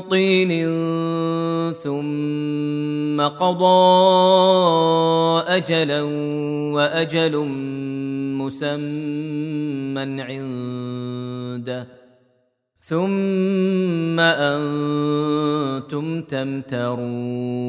طين ثم قضى أجلا وأجل مسمى عنده. ثم أنتم تمترون.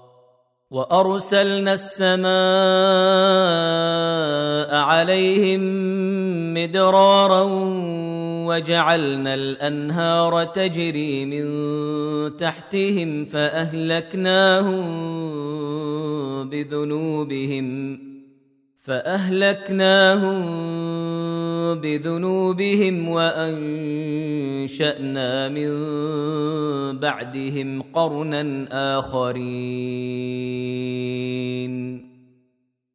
وأرسلنا السماء عليهم مدرارا وجعلنا الأنهار تجري من تحتهم فأهلكناهم بذنوبهم فأهلكناهم بذنوبهم وأنشأنا من بعدهم قرنا آخرين.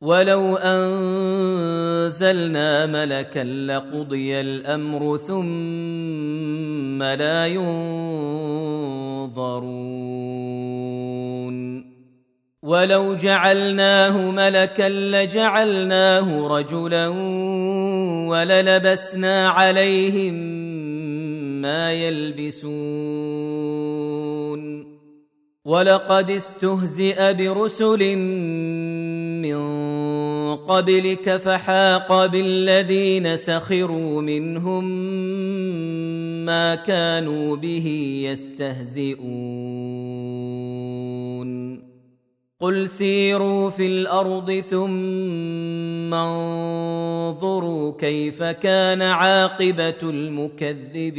ولو انزلنا ملكا لقضي الامر ثم لا ينظرون ولو جعلناه ملكا لجعلناه رجلا وللبسنا عليهم ما يلبسون ولقد استهزئ برسل من قبلك فحاق بالذين سخروا منهم ما كانوا به يستهزئون. قل سيروا في الأرض ثم انظروا كيف كان عاقبة المكذبين.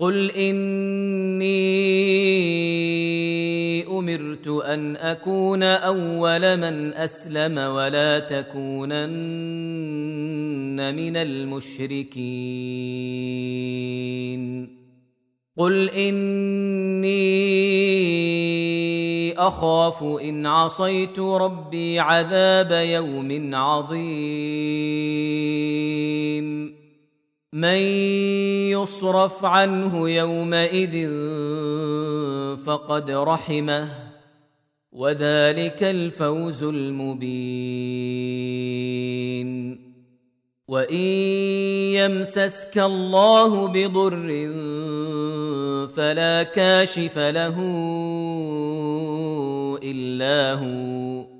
قل اني امرت ان اكون اول من اسلم ولا تكونن من المشركين قل اني اخاف ان عصيت ربي عذاب يوم عظيم من يصرف عنه يومئذ فقد رحمه وذلك الفوز المبين. وإن يمسسك الله بضر فلا كاشف له إلا هو.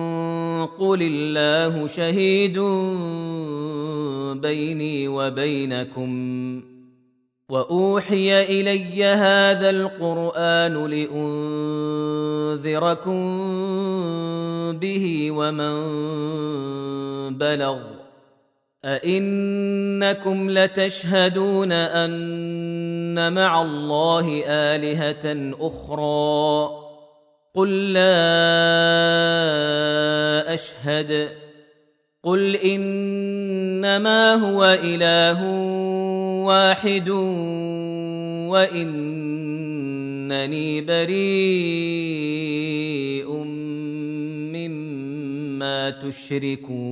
قل الله شهيد بيني وبينكم واوحي الي هذا القران لانذركم به ومن بلغ ائنكم لتشهدون ان مع الله الهه أخرى قل لا أشهد. قل إنما هو إله واحد وإنني بريء مما تشركون.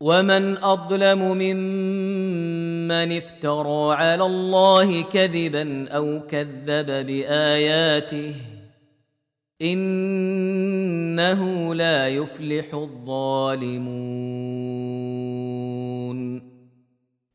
ومن اظلم ممن افترى على الله كذبا أو كذب باياته انه لا يفلح الظالمون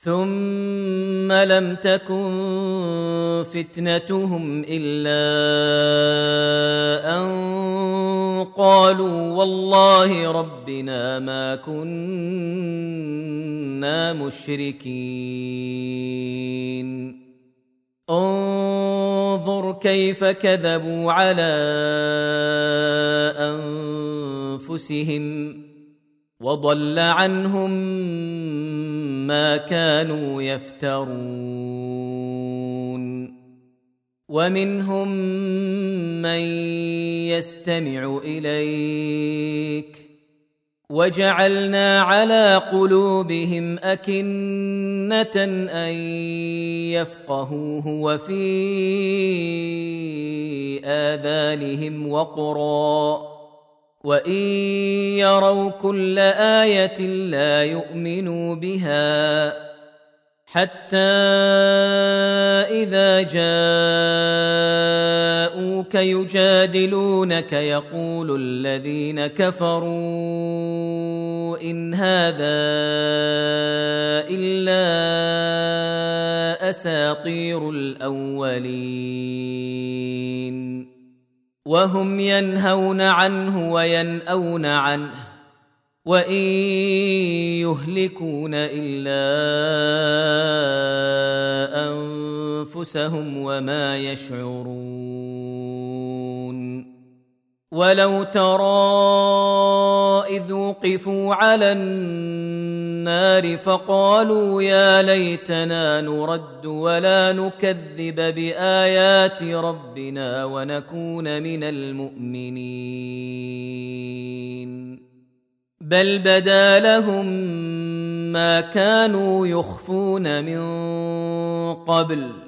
ثم لم تكن فتنتهم الا ان قالوا والله ربنا ما كنا مشركين انظر كيف كذبوا على انفسهم وضل عنهم ما كانوا يفترون. ومنهم من يستمع إليك. وجعلنا على قلوبهم أكنة أن يفقهوه وفي آذانهم وقرا. وان يروا كل إيه لا يؤمنوا بها حتى اذا جاءوك يجادلونك يقول الذين كفروا ان هذا الا اساطير الاولين وهم ينهون عنه وينأون عنه وإن يهلكون إلا أنفسهم وما يشعرون ولو ترى اذ وقفوا على النار فقالوا يا ليتنا نرد ولا نكذب بايات ربنا ونكون من المؤمنين بل بدا لهم ما كانوا يخفون من قبل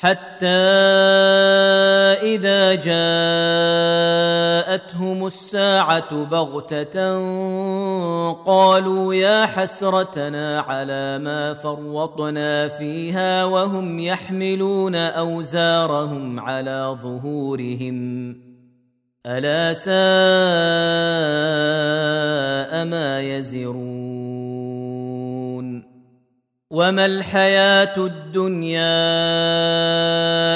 حتى إذا جاءتهم الساعة بغتة قالوا يا حسرتنا على ما فرطنا فيها وهم يحملون أوزارهم على ظهورهم. ألا ساء ما يزرون. وما الحياة الدنيا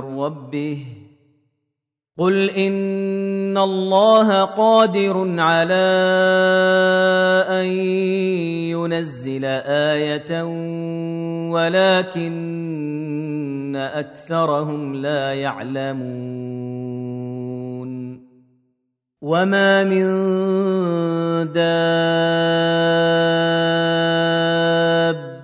من ربه. قل إن الله قادر على أن ينزل آية ولكن أكثرهم لا يعلمون. وما من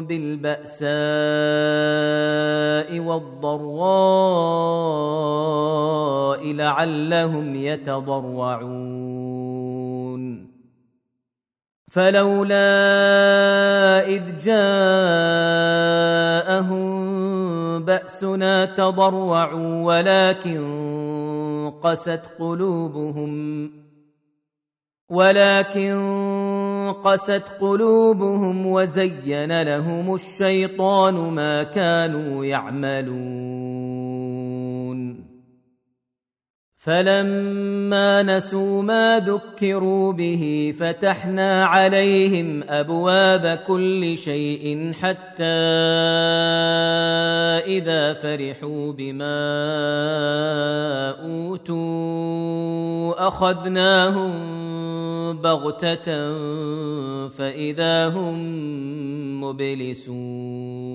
بالبأساء والضراء لعلهم يتضرعون. فلولا إذ جاءهم بأسنا تضرعوا ولكن قست قلوبهم ولكن قست قلوبهم وزين لهم الشيطان ما كانوا يعملون. فلما نسوا ما ذكروا به فتحنا عليهم أبواب كل شيء حتى إذا فرحوا بما أوتوا أخذناهم بغتة فإذا هم مبلسون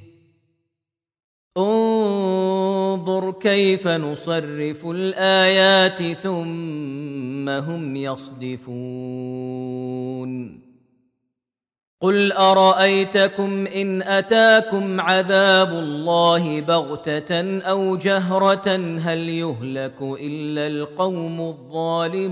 انظر كيف نصرف الآيات ثم هم يصدفون. قل أرأيتكم إن أتاكم عذاب الله بغتة أو جهرة هل يهلك إلا القوم الظالمون؟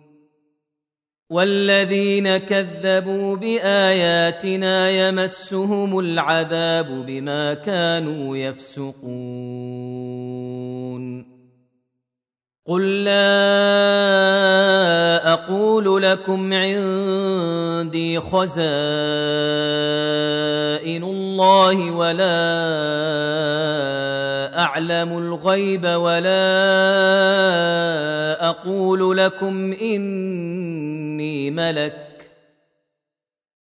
والذين كذبوا باياتنا يمسهم العذاب بما كانوا يفسقون قل لا أقول لكم عندي خزائن الله ولا اعلم الغيب ولا أقول لكم اني ملك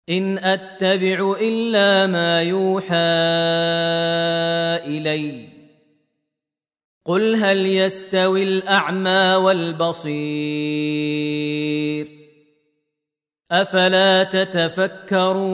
ان اتبع الا ما يوحى اليّ قل هل يستوي الاعمى والبصير افلا تتفكرون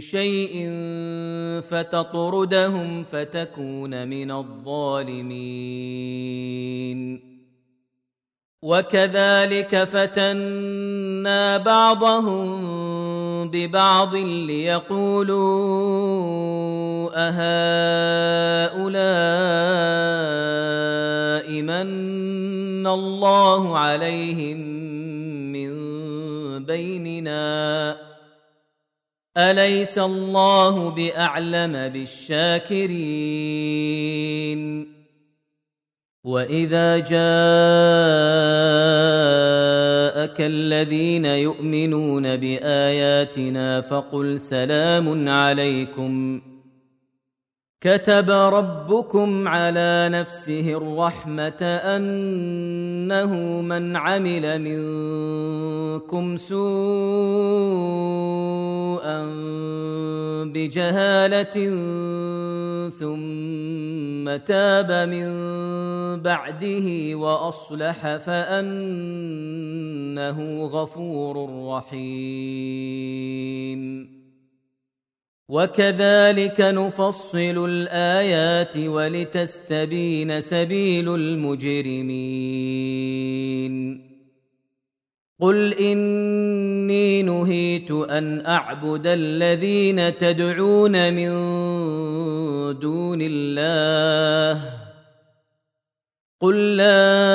شيء فتطردهم فتكون من الظالمين. وكذلك فتنا بعضهم ببعض ليقولوا أهؤلاء من الله عليهم من بيننا؟ أليس الله بأعلم بالشاكرين؟ وإذا جاءك الذين يؤمنون بآياتنا فقل سلام عليكم. كتب ربكم على نفسه الرحمة أنه من عمل منكم سوءا بجهالة ثم تاب من بعده وأصلح فأنه غفور رحيم. وكذلك نفصل الآيات ولتستبين سبيل المجرمين. قل إني نهيت أن أعبد الذين تدعون من دون الله. قل لا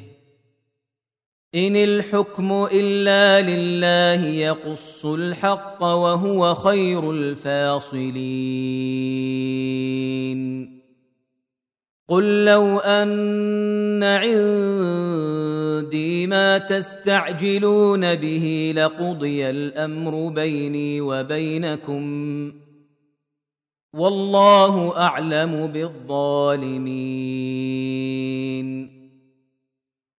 إن الحكم إلا لله يقص الحق وهو خير الفاصلين. قل لو أن عندي ما تستعجلون به لقضي الأمر بيني وبينكم والله أعلم بالظالمين.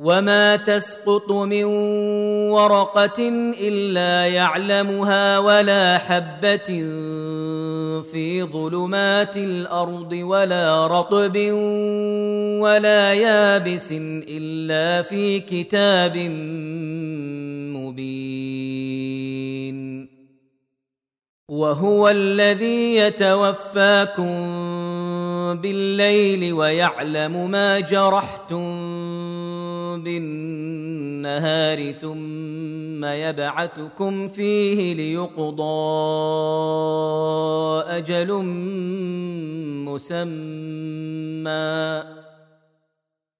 وما تسقط من ورقه الا يعلمها ولا حبه في ظلمات الأرض ولا رطب ولا يابس الا في كتاب مبين وهو الذي يتوفاكم بالليل ويعلم ما جرحتم بالنهار ثم يبعثكم فيه ليقضى أجل مسمى.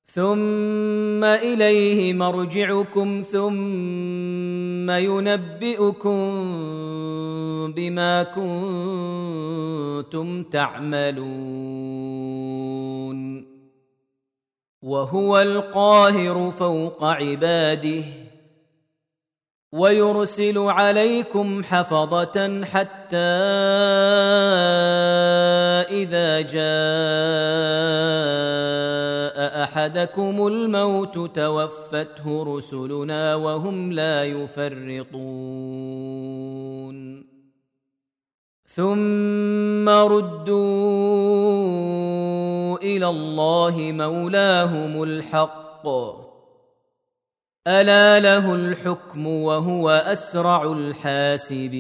ثم إليه مرجعكم ثم ينبئكم بما كنتم تعملون. وهو القاهر فوق عباده. ويرسل عليكم حفظة حتى إذا جاء أحدكم الموت توفته رسلنا وهم لا يفرطون. ثم ردوا إلى الله مولاهم الحق. ألا له الحكم وهو أسرع الحاسبين.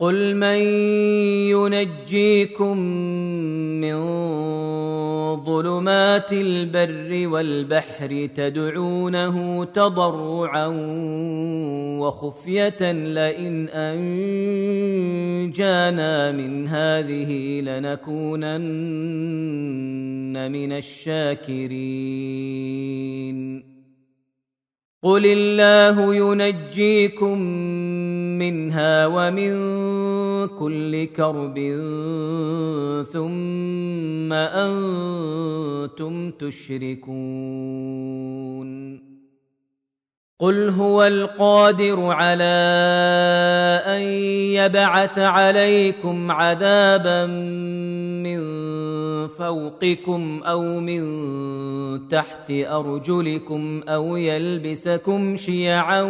قل من ينجيكم من ظلمات البر والبحر تدعونه تضرعا وخفية لئن أنجانا من هذه لنكونن من الشاكرين. قل الله ينجيكم منها ومن كل كرب ثم أنتم تشركون قل هو القادر على ان يبعث عليكم عذابا من فوقكم أو من تحت أرجلكم أو يلبسكم شيعا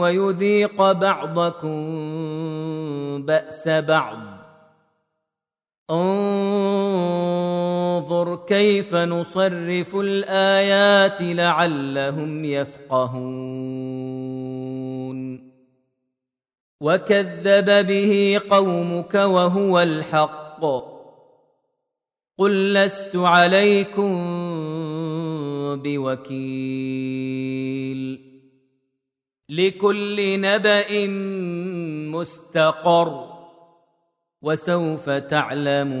ويذيق بعضكم بأس بعض. انظر كيف نصرف الآيات لعلهم يفقهون. وكذب به قومك وهو الحق. قل لست عليكم بوكيل. لكل نبأ مستقر وسوف تعلمون.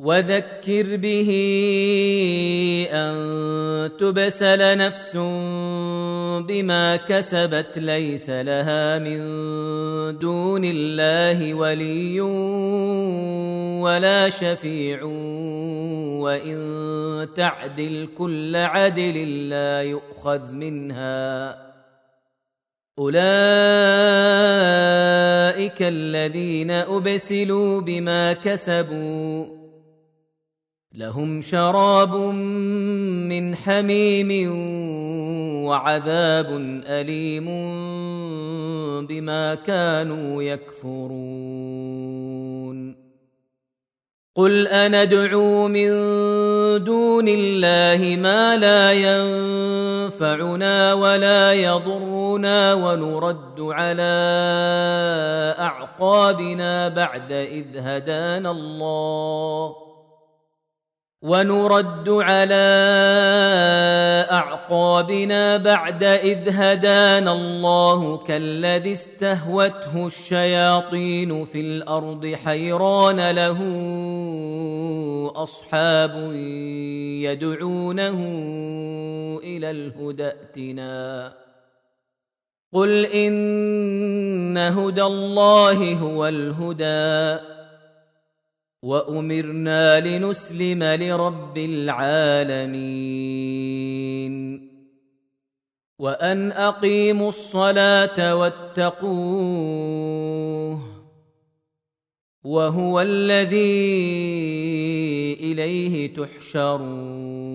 وذكر به أن تبسل نفس بما كسبت ليس لها من دون الله ولي ولا شفيع وإن تعدل كل عدل لا يؤخذ منها. أولئك الذين أبسلوا بما كسبوا لهم شراب من حميم وعذاب أليم بما كانوا يكفرون. قل أندعو من دون الله ما لا ينفعنا ولا يضرنا ونرد على أعقابنا بعد إذ هدانا الله. ونرد على أعقابنا بعد إذ هدانا الله كالذي استهوته الشياطين في الأرض حيران له أصحاب يدعونه إلى الهدى ائتنا. قل إن هدى الله هو الهدى. وأمرنا لنسلم لرب العالمين. وأن أقيموا الصلاة واتقوه وهو الذي إليه تحشرون.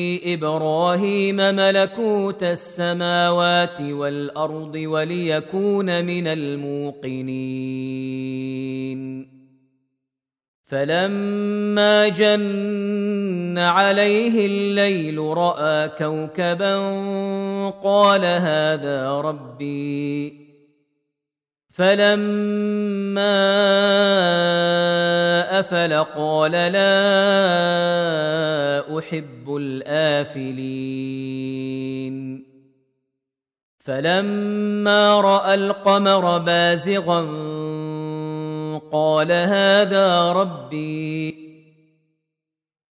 إبراهيم ملكوت السماوات والأرض وليكون من الموقنين. فلما جن عليه الليل رأى كوكبا قال هذا ربي. فلما افل قال لا احب الافلين فلما راى القمر بازغا قال هذا ربي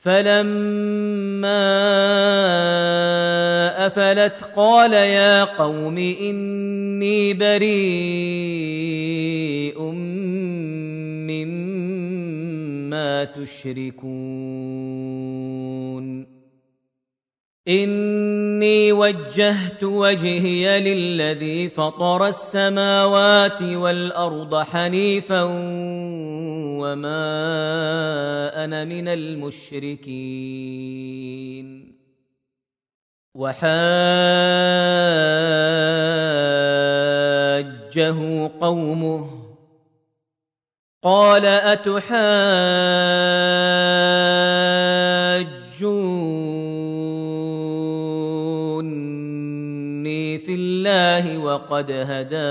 فلما أفلت قال يا قوم إني بريء مما تشركون. إني وجهت وجهي للذي فطر السماوات والأرض حنيفا وما أنا من المشركين وحاجه قومه قال اتحاجوني في الله وقد هدان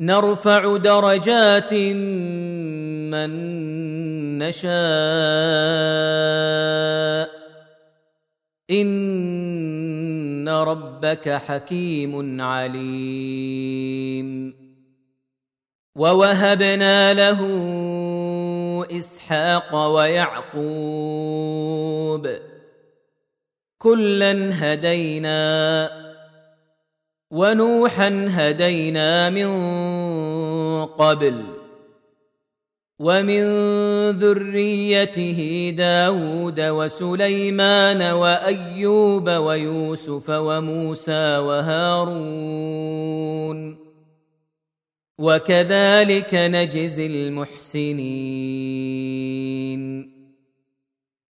نرفع درجات من نشاء. إن ربك حكيم عليم. ووهبنا له إسحاق ويعقوب. كلا هدينا. ونوحا هدينا من قبل ومن ذريته داود وسليمان وأيوب ويوسف وموسى وهارون وكذلك نجزي المحسنين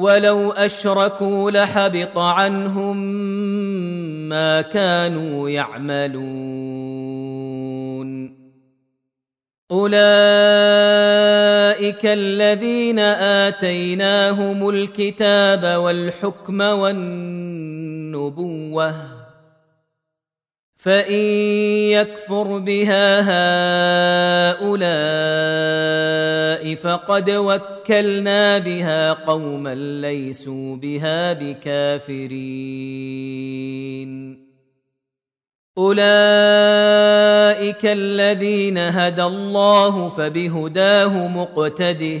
ولو أشركوا لحبط عنهم ما كانوا يعملون. أولئك الذين آتيناهم الكتاب والحكم والنبوة فان يكفر بها هؤلاء فقد وكلنا بها قوما ليسوا بها بكافرين اولئك الذين هدى الله فبهداه مقتده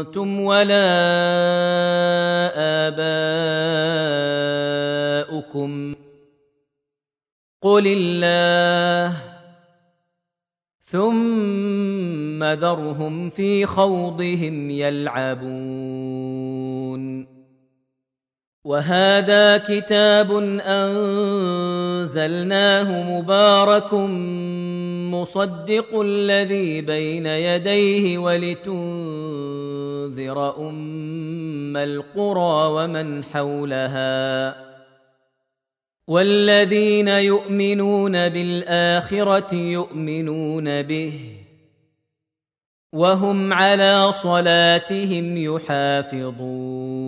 أنتم ولا آباؤكم. قل الله. ثم ذرهم في خوضهم يلعبون. وهذا كتاب انزلناه مبارك مصدق الذي بين يديه ولتنذر أم القرى ومن حولها والذين يؤمنون بالآخرة يؤمنون به وهم على صلاتهم يحافظون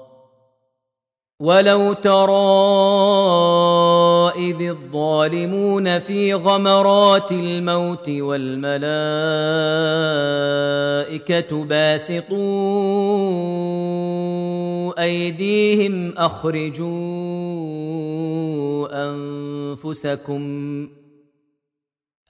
ولو ترى اذ الظالمون في غمرات الموت والملائكه باسطوا ايديهم اخرجوا انفسكم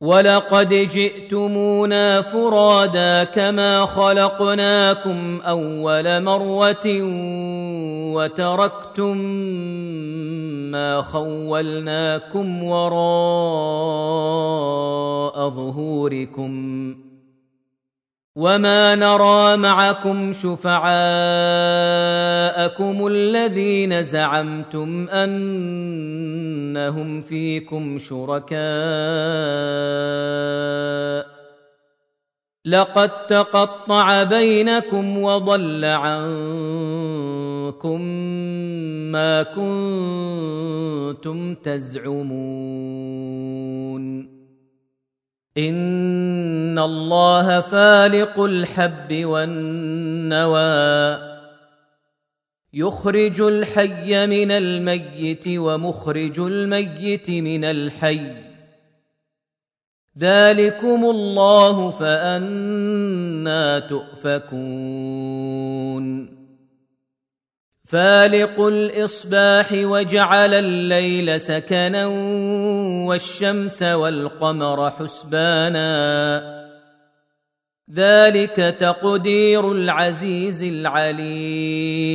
ولقد جئتمونا فرادا كما خلقناكم اول مره وتركتم ما خولناكم وراء ظهوركم وما نرى معكم شفعاءكم الذين زعمتم أنهم فيكم شركاء لقد تقطع بينكم وضل عنكم ما كنتم تزعمون إن الله فالق الحب والنوى يخرج الحي من الميت ومخرج الميت من الحي. ذلكم الله فأنا تؤفكون. فالق الإصباح وجعل الليل سكنا والشمس والقمر حسبانا. ذلك تقدير العزيز العليم.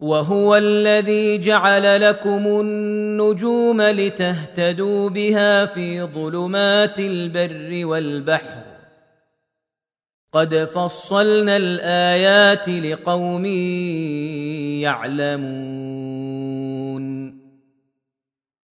وهو الذي جعل لكم النجوم لتهتدوا بها في ظلمات البر والبحر. قد فصلنا الآيات لقوم يعلمون.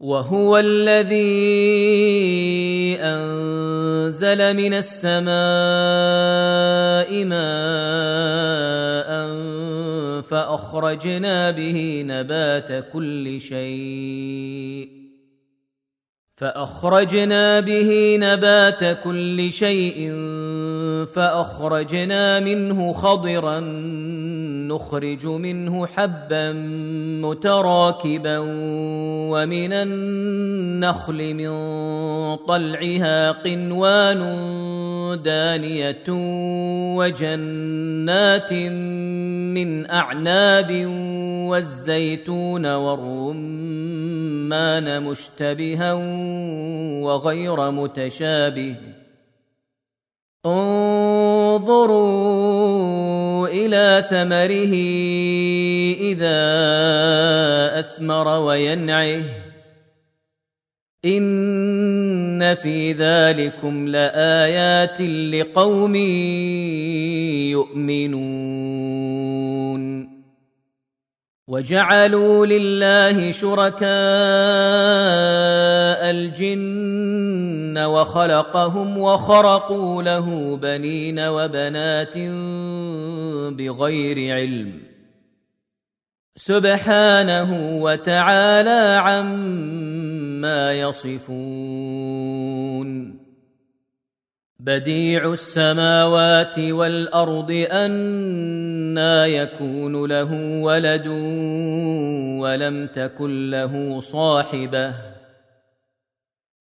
وهو الذي أنزل من السماء ماء فأخرجنا به نبات كل شيء. فأخرجنا به نبات كل شيء فأخرجنا منه خضرا نخرج منه حبا متراكبا ومن النخل من طلعها قنوان دانية وجنات من أعناب والزيتون والرمان مشتبها وغير متشابه انظروا إلى ثمره إذا أثمر وينعه. إن في ذلكم لآيات لقوم يؤمنون. وجعلوا لله شركاء الجن وخلقهم وخرقوا له بنين وبنات بغير علم. سبحانه وتعالى عما يصفون. بديع السماوات والأرض أنا يكون له ولد ولم تكن له صاحبة.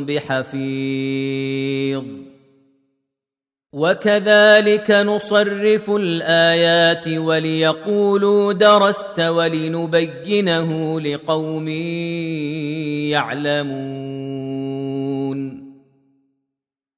بحفيظ. وكذلك نصرف الآيات وليقولوا درست ولنبينه لقوم يعلمون.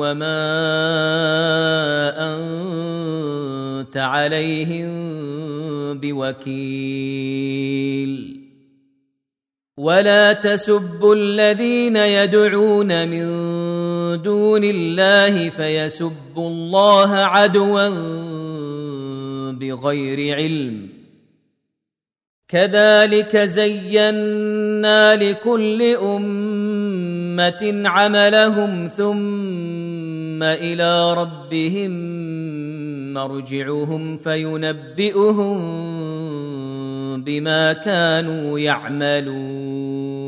وما انت عليهم بوكيل ولا تسبوا الذين يدعون من دون الله فيسبوا الله عدوا بغير علم كذلك زينا لكل أمة عملهم ثم إلى ربهم مرجعهم فينبئهم بما كانوا يعملون.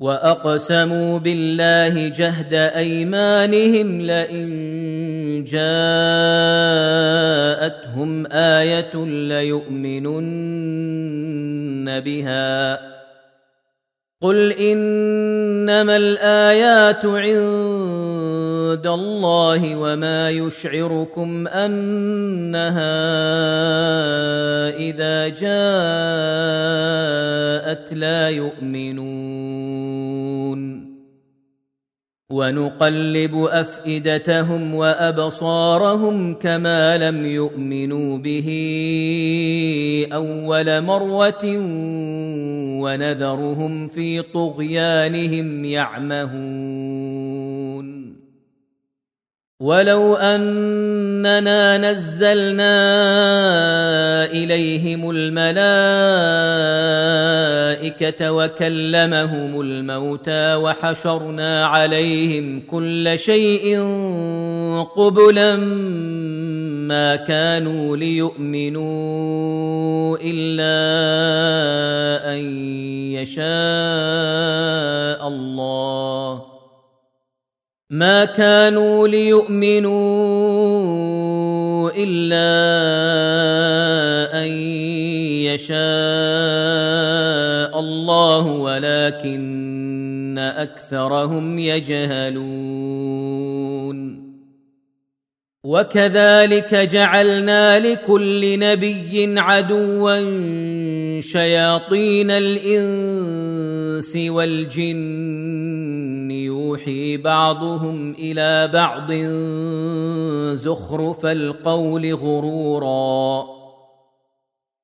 وأقسموا بالله جهد أيمانهم لئن جاءتهم آية ليؤمنن بها. قل إنما الآيات عند الله وما يشعركم أنها إذا جاءت لا يؤمنون. ونقلب أفئدتهم وأبصارهم كما لم يؤمنوا به أول مرة ونذرهم في طغيانهم يعمهون. ولو أننا نزلنا إليهم الملائكة وكلمهم الموتى وحشرنا عليهم كل شيء قبلا ما كانوا ليؤمنوا إلا أن يشاء الله. ما كانوا ليؤمنوا إلا أن يشاء الله ولكن أكثرهم يجهلون. وكذلك جعلنا لكل نبي عدوا شياطين الإنس والجن. يوحي بعضهم إلى بعض زخرف القول غرورا.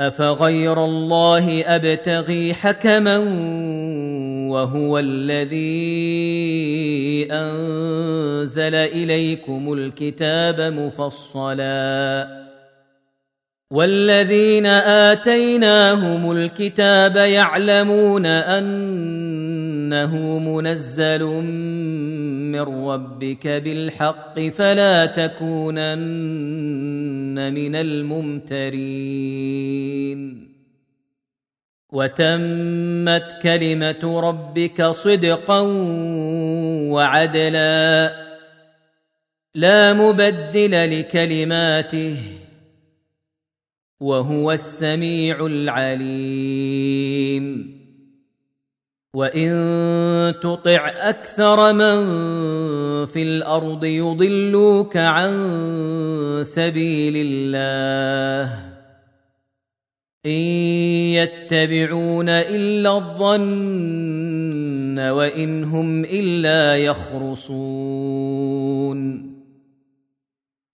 افغير الله ابتغي حكما وهو الذي انزل اليكم الكتاب مفصلا والذين اتيناهم الكتاب يعلمون إنه منزل من ربك بالحق فلا تكونن من الممترين. وتمت كلمة ربك صدقا وعدلا. لا مبدل لكلماته. وهو السميع العليم. وان تطع أكثر من في الأرض يضلوك عن سبيل الله ان يتبعون الا الظن وان هم الا يخرصون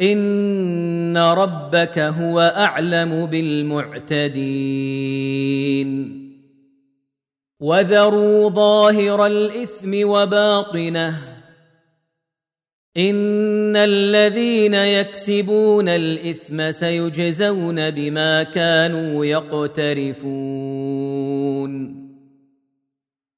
ان ربك هو اعلم بالمعتدين وذروا ظاهر الاثم وباطنه ان الذين يكسبون الاثم سيجزون بما كانوا يقترفون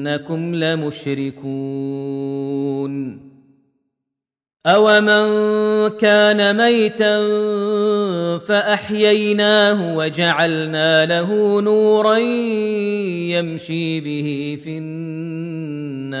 إنكم لمشركون. أومن كان ميتا فأحييناه وجعلنا له نورا يمشي به في الناس.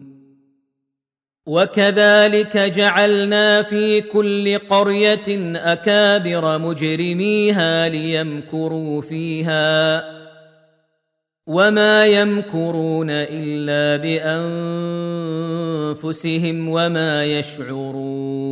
وكذلك جعلنا في كل قرية أكابر مجرميها ليمكروا فيها. وما يمكرون إلا بأنفسهم وما يشعرون.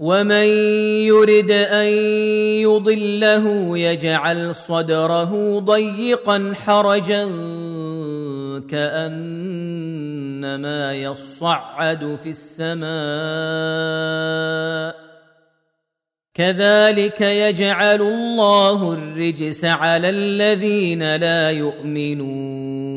ومن يرد ان يضله يجعل صدره ضيقا حرجا كانما يصعد في السماء كذلك يجعل الله الرجس على الذين لا يؤمنون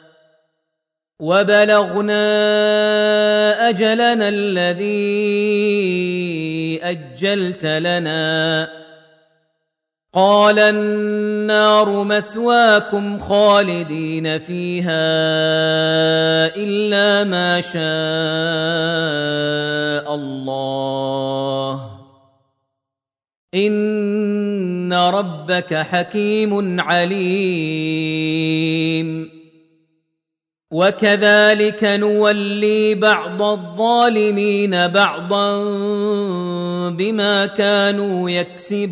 وبلغنا أجلنا الذي أجلت لنا. قال النار مثواكم خالدين فيها إلا ما شاء الله. إن ربك حكيم عليم. وكذلك نولي بعض الظالمين بعضا بما كانوا يكسبون.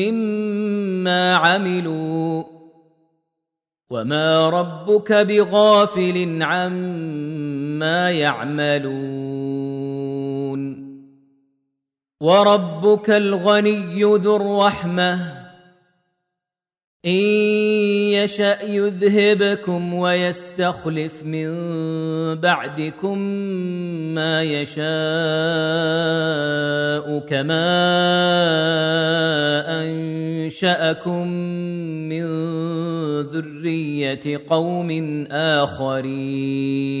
مما عملوا وما ربك بغافل عما يعملون وربك الغني ذو الرحمة ان يشا يذهبكم ويستخلف من بعدكم ما يشاء كما انشاكم من ذريه قوم اخرين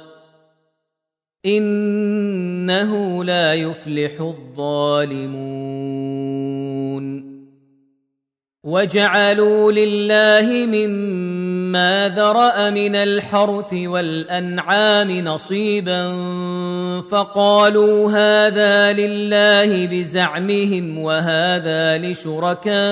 إنه لا يفلح الظالمون. وجعلوا لله مما ذرأ من الحرث والأنعام نصيبا فقالوا هذا لله بزعمهم وهذا لشركائنا.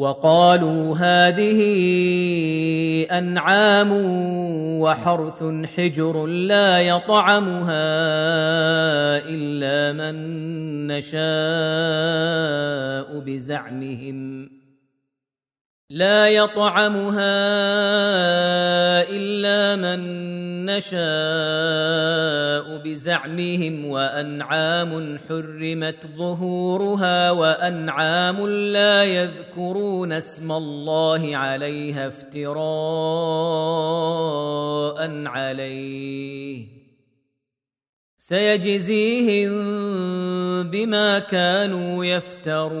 وقالوا هذه أنعام وحرث حجر لا يطعمها إلا من نشاء بزعمهم. لا يطعمها إلا من نشاء بزعمهم وأنعام حرمت ظهورها وأنعام لا يذكرون اسم الله عليها افتراء عليه. سيجزيهم بما كانوا يفترون.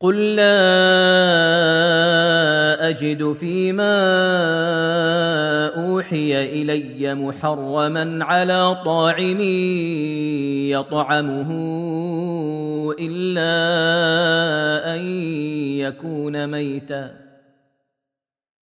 قل لا اجد فيما اوحي الي محرما على طاعم يطعمه الا ان يكون ميتا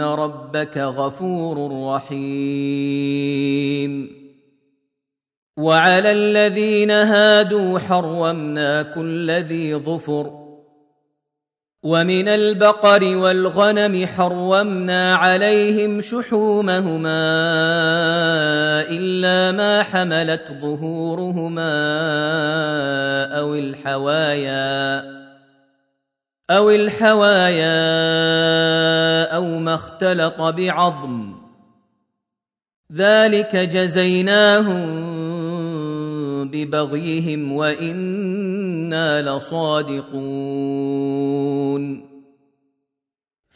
ربك غفور رحيم. وعلى الذين هادوا حرمنا كل ذي ظفر. ومن البقر والغنم حرمنا عليهم شحومهما الا ما حملت ظهورهما أو الحوايا. أو الحوايا أو ما اختلط بعظم. ذلك جزيناهم ببغيهم وإنا لصادقون.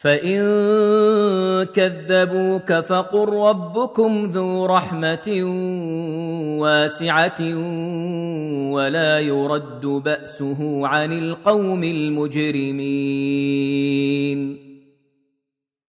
فان كذبوك فقل ربكم ذو رحمه واسعه ولا يرد باسه عن القوم المجرمين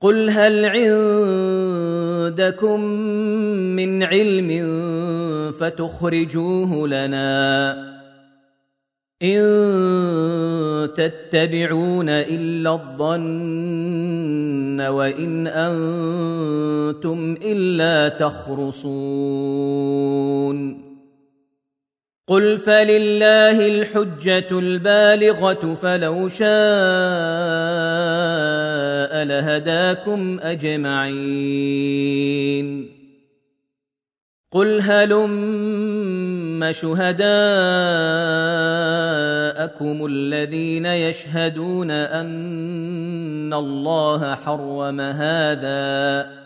قل هل عندكم من علم فتخرجوه لنا ان تتبعون الا الظن وان أنتم الا تخرصون قل فلله الحجه البالغه فلو شاء لهداكم اجمعين قل هلم شهداءكم الذين يشهدون ان الله حرم هذا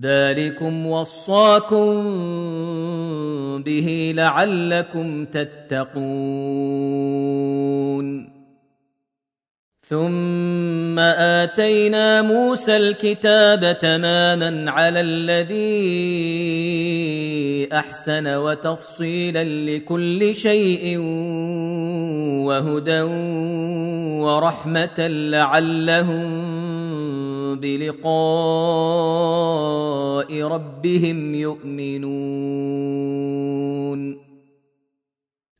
ذلكم وصاكم به لعلكم تتقون. ثم آتينا موسى الكتاب تماما على الذي أحسن وتفصيلا لكل شيء وهدى ورحمة لعلهم بلقاء ربهم يؤمنون.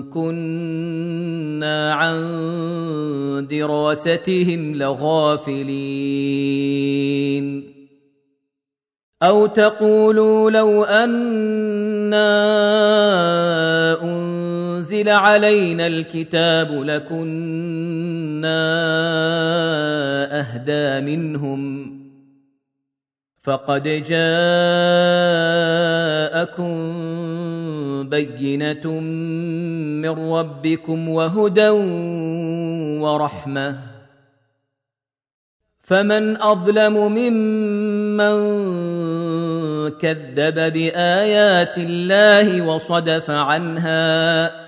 كنا عن دراستهم لغافلين. أو تقولوا لو أنا أنزل علينا الكتاب لكنا أهدى منهم. فقد جاءكم بينه من ربكم وهدى ورحمه فمن اظلم ممن كذب بايات الله وصدف عنها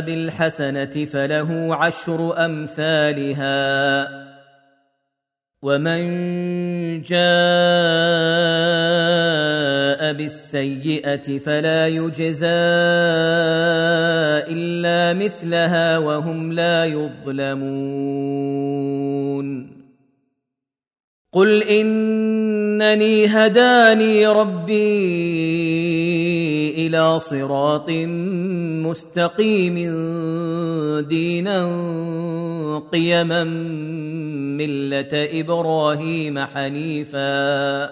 بالحسنة فله عشر أمثالها. ومن جاء بالسيئة فلا يجزى إلا مثلها وهم لا يظلمون. قل إنني هداني ربي إلى صراط مستقيم دينا قيما ملة إبراهيم حنيفا.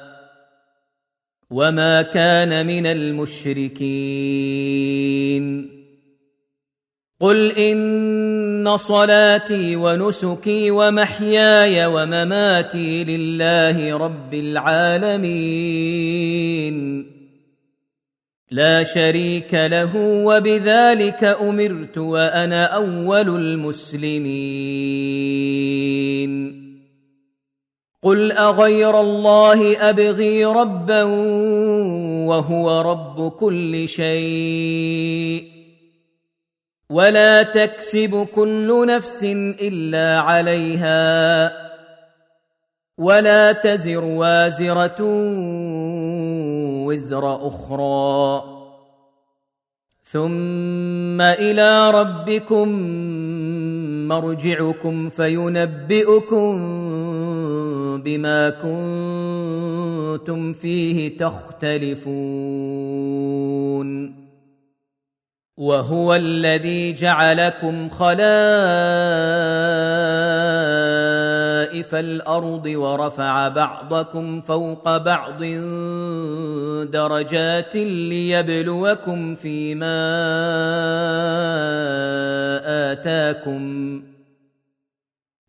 وما كان من المشركين. قل إن صلاتي ونسكي ومحياي ومماتي لله رب العالمين. لا شريك له وبذلك أمرت وأنا أول المسلمين. قل أغير الله أبغي ربا وهو رب كل شيء. ولا تكسب كل نفس إلا عليها. ولا تزر وازرة وزر أخرى. ثم إلى ربكم مرجعكم فينبئكم بما كنتم فيه تختلفون. وهو الذي جعلكم خلائف الأرض ورفع بعضكم فوق بعض درجات ليبلوكم فيما آتاكم